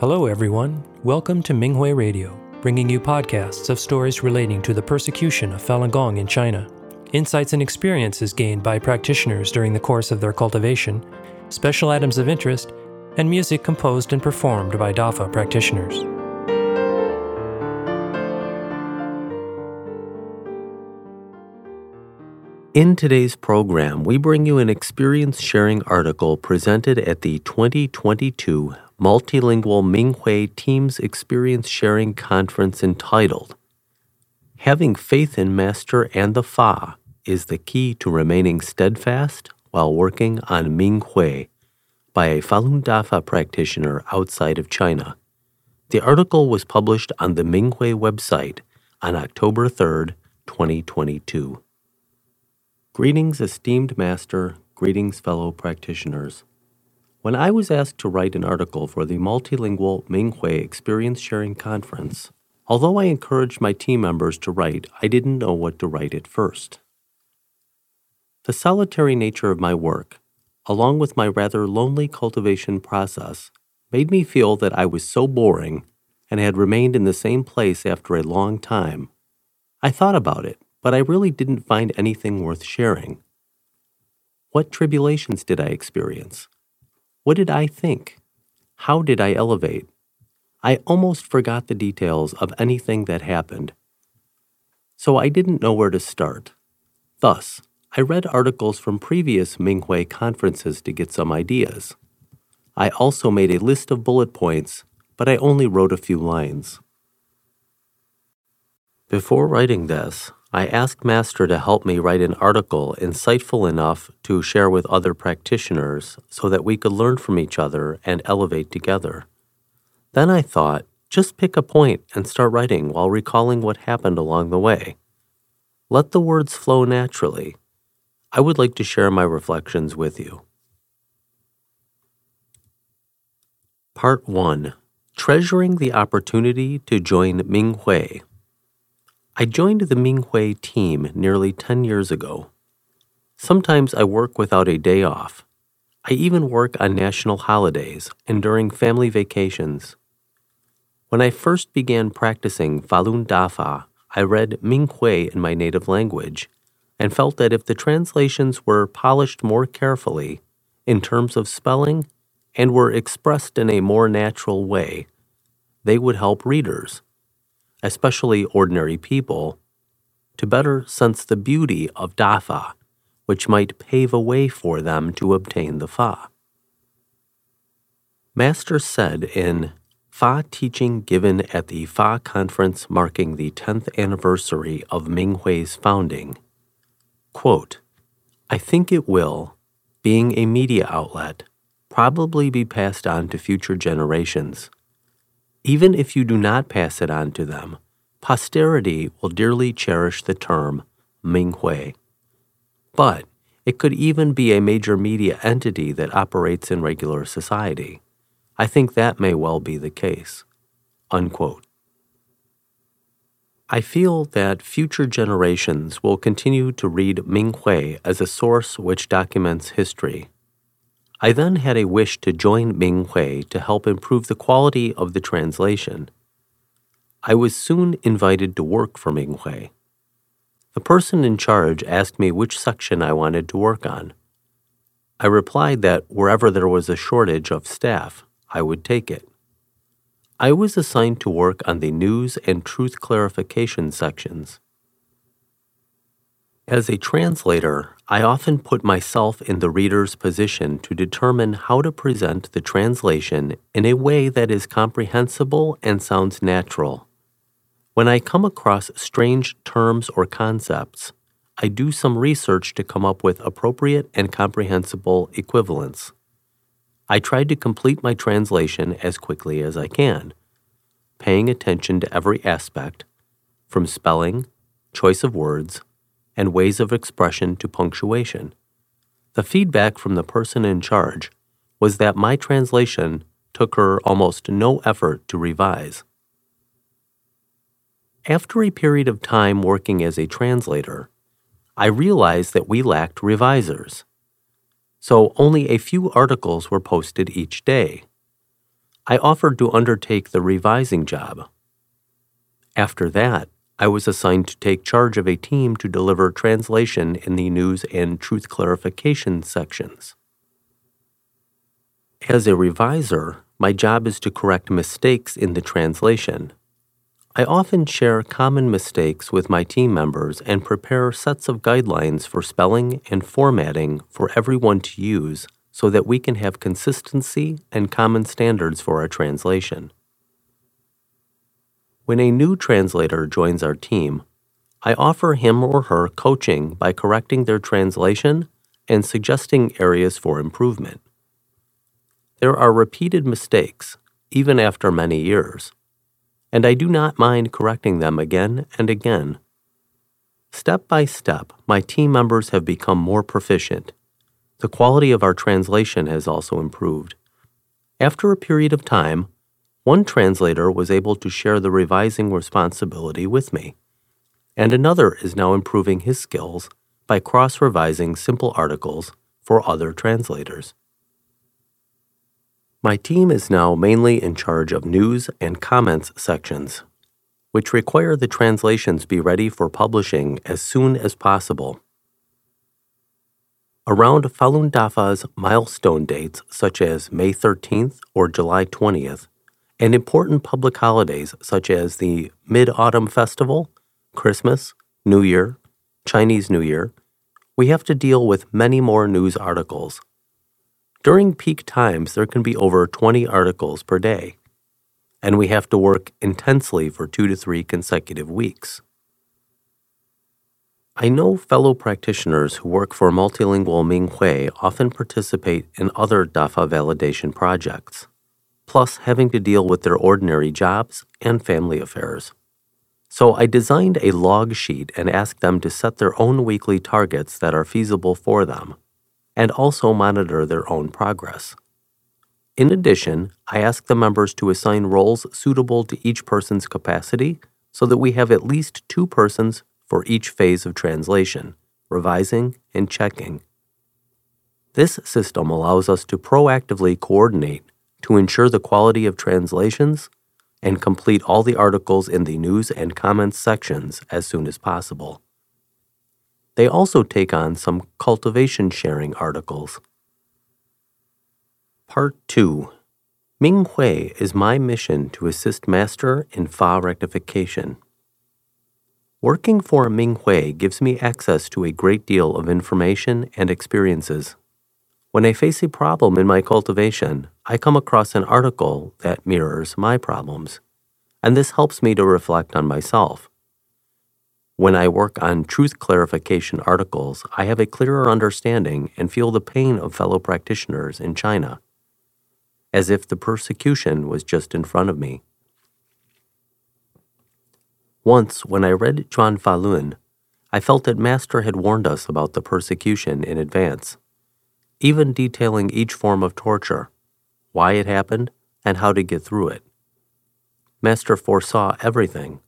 Hello, everyone. Welcome to Minghui Radio, bringing you podcasts of stories relating to the persecution of Falun Gong in China, insights and experiences gained by practitioners during the course of their cultivation, special items of interest, and music composed and performed by DAFA practitioners. In today's program, we bring you an experience sharing article presented at the 2022 Multilingual Minghui Teams Experience Sharing Conference entitled Having Faith in Master and the Fa is the Key to Remaining Steadfast While Working on Minghui by a Falun Dafa practitioner outside of China. The article was published on the Minghui website on October 3, 2022. Greetings, esteemed master. Greetings, fellow practitioners. When I was asked to write an article for the Multilingual Minghui Experience Sharing Conference, although I encouraged my team members to write, I didn't know what to write at first. The solitary nature of my work, along with my rather lonely cultivation process, made me feel that I was so boring and had remained in the same place after a long time. I thought about it but I really didn't find anything worth sharing. What tribulations did I experience? What did I think? How did I elevate? I almost forgot the details of anything that happened. So I didn't know where to start. Thus, I read articles from previous Minghui conferences to get some ideas. I also made a list of bullet points, but I only wrote a few lines. Before writing this, I asked Master to help me write an article insightful enough to share with other practitioners so that we could learn from each other and elevate together. Then I thought, just pick a point and start writing while recalling what happened along the way. Let the words flow naturally. I would like to share my reflections with you. Part 1 Treasuring the Opportunity to Join Ming Minghui I joined the Minghui team nearly 10 years ago. Sometimes I work without a day off. I even work on national holidays and during family vacations. When I first began practicing Falun Dafa, I read Minghui in my native language and felt that if the translations were polished more carefully in terms of spelling and were expressed in a more natural way, they would help readers especially ordinary people, to better sense the beauty of Dafa, which might pave a way for them to obtain the Fa. Master said in Fa teaching given at the Fa conference marking the 10th anniversary of Minghui's founding, quote, I think it will, being a media outlet, probably be passed on to future generations even if you do not pass it on to them, posterity will dearly cherish the term Minghui. But it could even be a major media entity that operates in regular society. I think that may well be the case. Unquote. I feel that future generations will continue to read Minghui as a source which documents history I then had a wish to join Ming Minghui to help improve the quality of the translation. I was soon invited to work for Ming Minghui. The person in charge asked me which section I wanted to work on. I replied that wherever there was a shortage of staff, I would take it. I was assigned to work on the news and truth clarification sections. As a translator, I often put myself in the reader's position to determine how to present the translation in a way that is comprehensible and sounds natural. When I come across strange terms or concepts, I do some research to come up with appropriate and comprehensible equivalents. I try to complete my translation as quickly as I can, paying attention to every aspect, from spelling, choice of words, and ways of expression to punctuation. The feedback from the person in charge was that my translation took her almost no effort to revise. After a period of time working as a translator, I realized that we lacked revisers. So only a few articles were posted each day. I offered to undertake the revising job. After that, I was assigned to take charge of a team to deliver translation in the news and truth clarification sections. As a reviser, my job is to correct mistakes in the translation. I often share common mistakes with my team members and prepare sets of guidelines for spelling and formatting for everyone to use so that we can have consistency and common standards for our translation. When a new translator joins our team, I offer him or her coaching by correcting their translation and suggesting areas for improvement. There are repeated mistakes, even after many years, and I do not mind correcting them again and again. Step by step, my team members have become more proficient the quality of our translation has also improved. After a period of time, one translator was able to share the revising responsibility with me, and another is now improving his skills by cross revising simple articles for other translators. My team is now mainly in charge of news and comments sections, which require the translations be ready for publishing as soon as possible. Around Falun Dafa's milestone dates, such as May 13th or July 20th, and important public holidays such as the Mid Autumn Festival, Christmas, New Year, Chinese New Year, we have to deal with many more news articles. During peak times, there can be over 20 articles per day, and we have to work intensely for two to three consecutive weeks. I know fellow practitioners who work for multilingual Minghui often participate in other DAFA validation projects, plus having to deal with their ordinary jobs and family affairs. So I designed a log sheet and asked them to set their own weekly targets that are feasible for them, and also monitor their own progress. In addition, I asked the members to assign roles suitable to each person's capacity so that we have at least two persons for each phase of translation, revising, and checking. This system allows us to proactively coordinate to ensure the quality of translations and complete all the articles in the news and comments sections as soon as possible. They also take on some cultivation sharing articles. Part 2 Minghui is my mission to assist Master in Fa rectification. Working for Minghui gives me access to a great deal of information and experiences. When I face a problem in my cultivation, I come across an article that mirrors my problems, and this helps me to reflect on myself. When I work on truth clarification articles, I have a clearer understanding and feel the pain of fellow practitioners in China, as if the persecution was just in front of me. Once, when I read Zhuan Falun, I felt that Master had warned us about the persecution in advance, even detailing each form of torture, why it happened, and how to get through it. Master foresaw everything.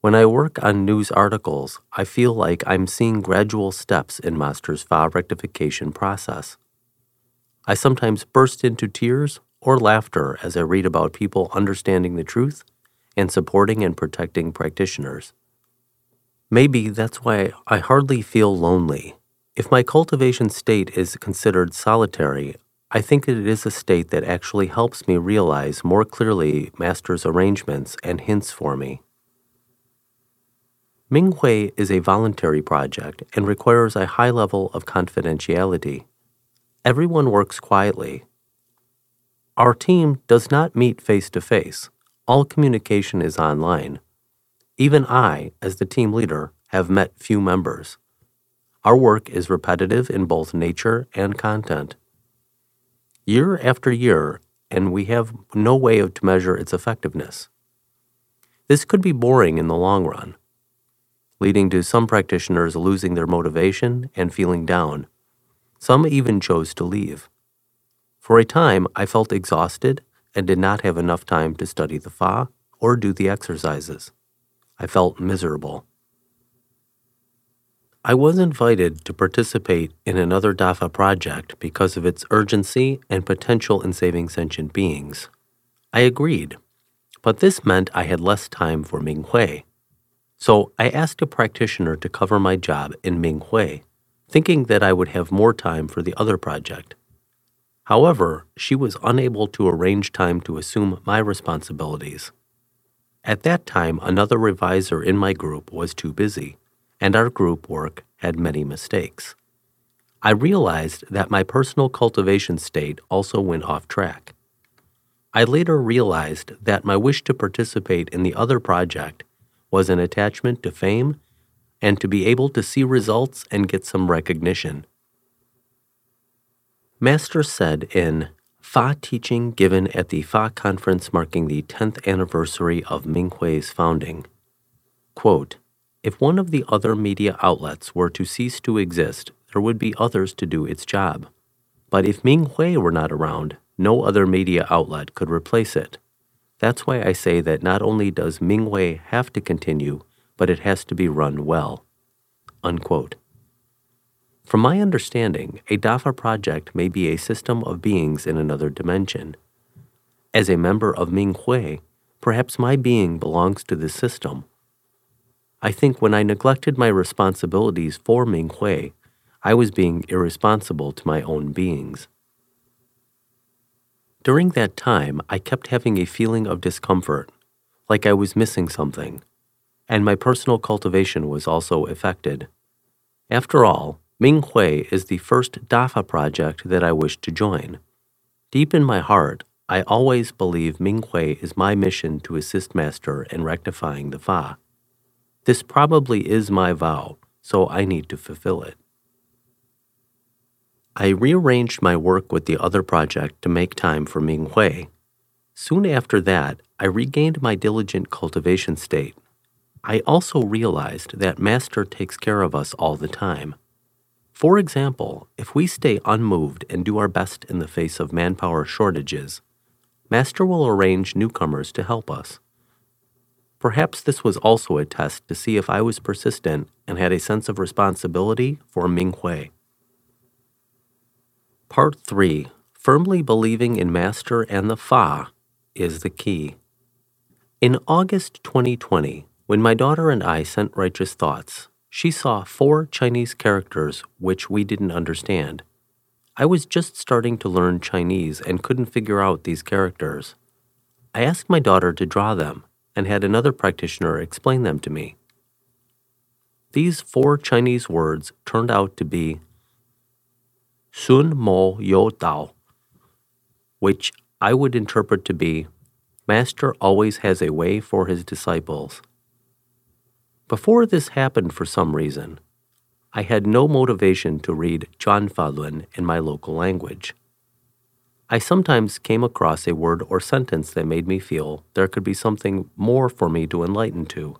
When I work on news articles, I feel like I'm seeing gradual steps in Master's Fa rectification process. I sometimes burst into tears or laughter as I read about people understanding the truth and supporting and protecting practitioners. Maybe that's why I hardly feel lonely. If my cultivation state is considered solitary, I think that it is a state that actually helps me realize more clearly Master's arrangements and hints for me. Minghui is a voluntary project and requires a high level of confidentiality. Everyone works quietly. Our team does not meet face to face all communication is online. Even I, as the team leader, have met few members. Our work is repetitive in both nature and content. Year after year, and we have no way to measure its effectiveness. This could be boring in the long run, leading to some practitioners losing their motivation and feeling down. Some even chose to leave. For a time, I felt exhausted and did not have enough time to study the Fa or do the exercises. I felt miserable. I was invited to participate in another DAFA project because of its urgency and potential in saving sentient beings, I agreed, but this meant I had less time for Minghui. So I asked a practitioner to cover my job in Minghui, thinking that I would have more time for the other project. However, she was unable to arrange time to assume my responsibilities. At that time, another reviser in my group was too busy, and our group work had many mistakes. I realized that my personal cultivation state also went off track. I later realized that my wish to participate in the other project was an attachment to fame and to be able to see results and get some recognition. Master said in Fa teaching given at the Fa conference marking the 10th anniversary of Ming Minghui's founding, quote, if one of the other media outlets were to cease to exist, there would be others to do its job. But if Minghui were not around, no other media outlet could replace it. That's why I say that not only does Minghui have to continue, but it has to be run well. Unquote. From my understanding, a DAFA project may be a system of beings in another dimension. As a member of Minghui, perhaps my being belongs to this system I think when I neglected my responsibilities for Minghui, I was being irresponsible to my own beings. During that time, I kept having a feeling of discomfort, like I was missing something, and my personal cultivation was also affected. After all, Minghui is the first DAFA project that I wish to join. Deep in my heart, I always believe Minghui is my mission to assist Master in rectifying the Fa. This probably is my vow, so I need to fulfill it. I rearranged my work with the other project to make time for Minghui. Soon after that, I regained my diligent cultivation state. I also realized that Master takes care of us all the time. For example, if we stay unmoved and do our best in the face of manpower shortages, Master will arrange newcomers to help us. Perhaps this was also a test to see if I was persistent and had a sense of responsibility for Minghui. Part 3 Firmly believing in Master and the Fa is the key. In August 2020, when my daughter and I sent Righteous Thoughts, she saw four Chinese characters which we didn't understand. I was just starting to learn Chinese and couldn't figure out these characters. I asked my daughter to draw them and had another practitioner explain them to me. These four Chinese words turned out to be Sun Mo Yo Dao, which I would interpret to be Master always has a way for his disciples. Before this happened for some reason, I had no motivation to read Zhuan Falun in my local language. I sometimes came across a word or sentence that made me feel there could be something more for me to enlighten to.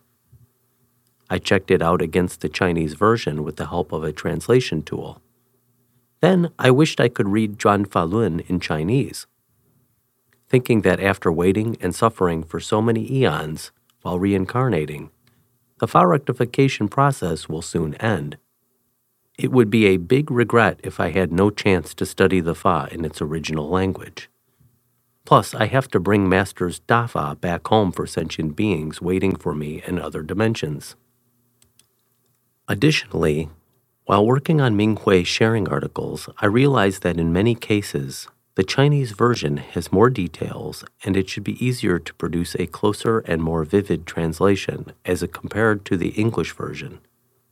I checked it out against the Chinese version with the help of a translation tool. Then I wished I could read Zhuan Falun in Chinese, thinking that after waiting and suffering for so many eons while reincarnating, the Fa rectification process will soon end. It would be a big regret if I had no chance to study the Fa in its original language. Plus, I have to bring Master's Dafa back home for sentient beings waiting for me in other dimensions. Additionally, while working on Minghui sharing articles, I realized that in many cases, the Chinese version has more details and it should be easier to produce a closer and more vivid translation as compared to the English version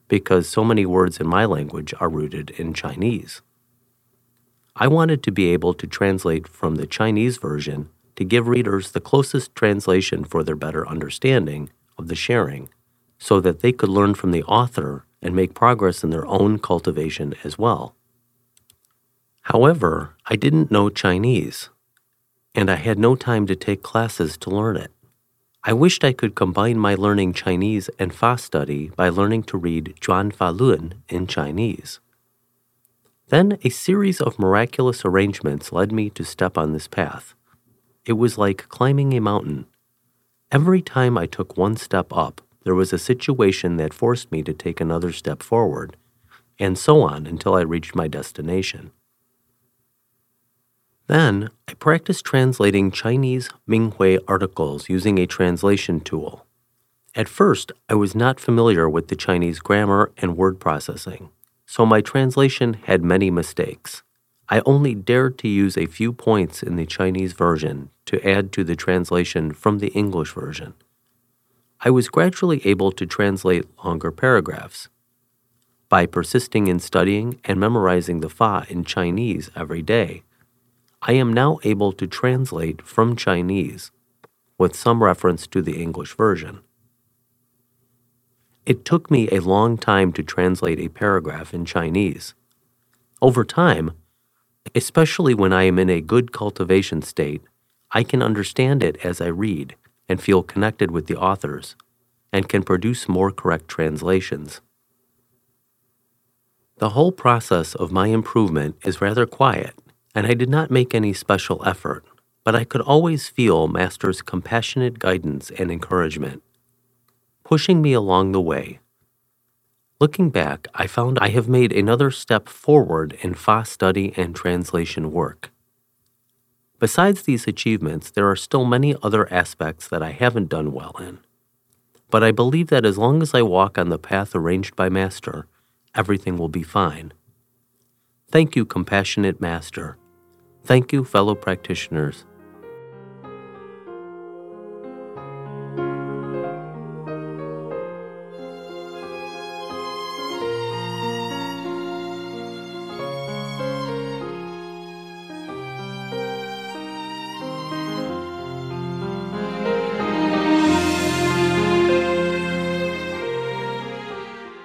because so many words in my language are rooted in Chinese. I wanted to be able to translate from the Chinese version to give readers the closest translation for their better understanding of the sharing so that they could learn from the author and make progress in their own cultivation as well. However, I didn't know Chinese, and I had no time to take classes to learn it. I wished I could combine my learning Chinese and Fa study by learning to read Zhuan Falun in Chinese. Then a series of miraculous arrangements led me to step on this path. It was like climbing a mountain. Every time I took one step up, there was a situation that forced me to take another step forward, and so on until I reached my destination. Then I practiced translating Chinese Minghui articles using a translation tool. At first, I was not familiar with the Chinese grammar and word processing, so my translation had many mistakes. I only dared to use a few points in the Chinese version to add to the translation from the English version. I was gradually able to translate longer paragraphs. By persisting in studying and memorizing the Fa in Chinese every day, I am now able to translate from Chinese with some reference to the English version. It took me a long time to translate a paragraph in Chinese. Over time, especially when I am in a good cultivation state, I can understand it as I read and feel connected with the authors and can produce more correct translations. The whole process of my improvement is rather quiet and I did not make any special effort, but I could always feel Master's compassionate guidance and encouragement, pushing me along the way. Looking back, I found I have made another step forward in Fa study and translation work. Besides these achievements, there are still many other aspects that I haven't done well in. But I believe that as long as I walk on the path arranged by Master, everything will be fine. Thank you, compassionate Master Thank you, fellow practitioners.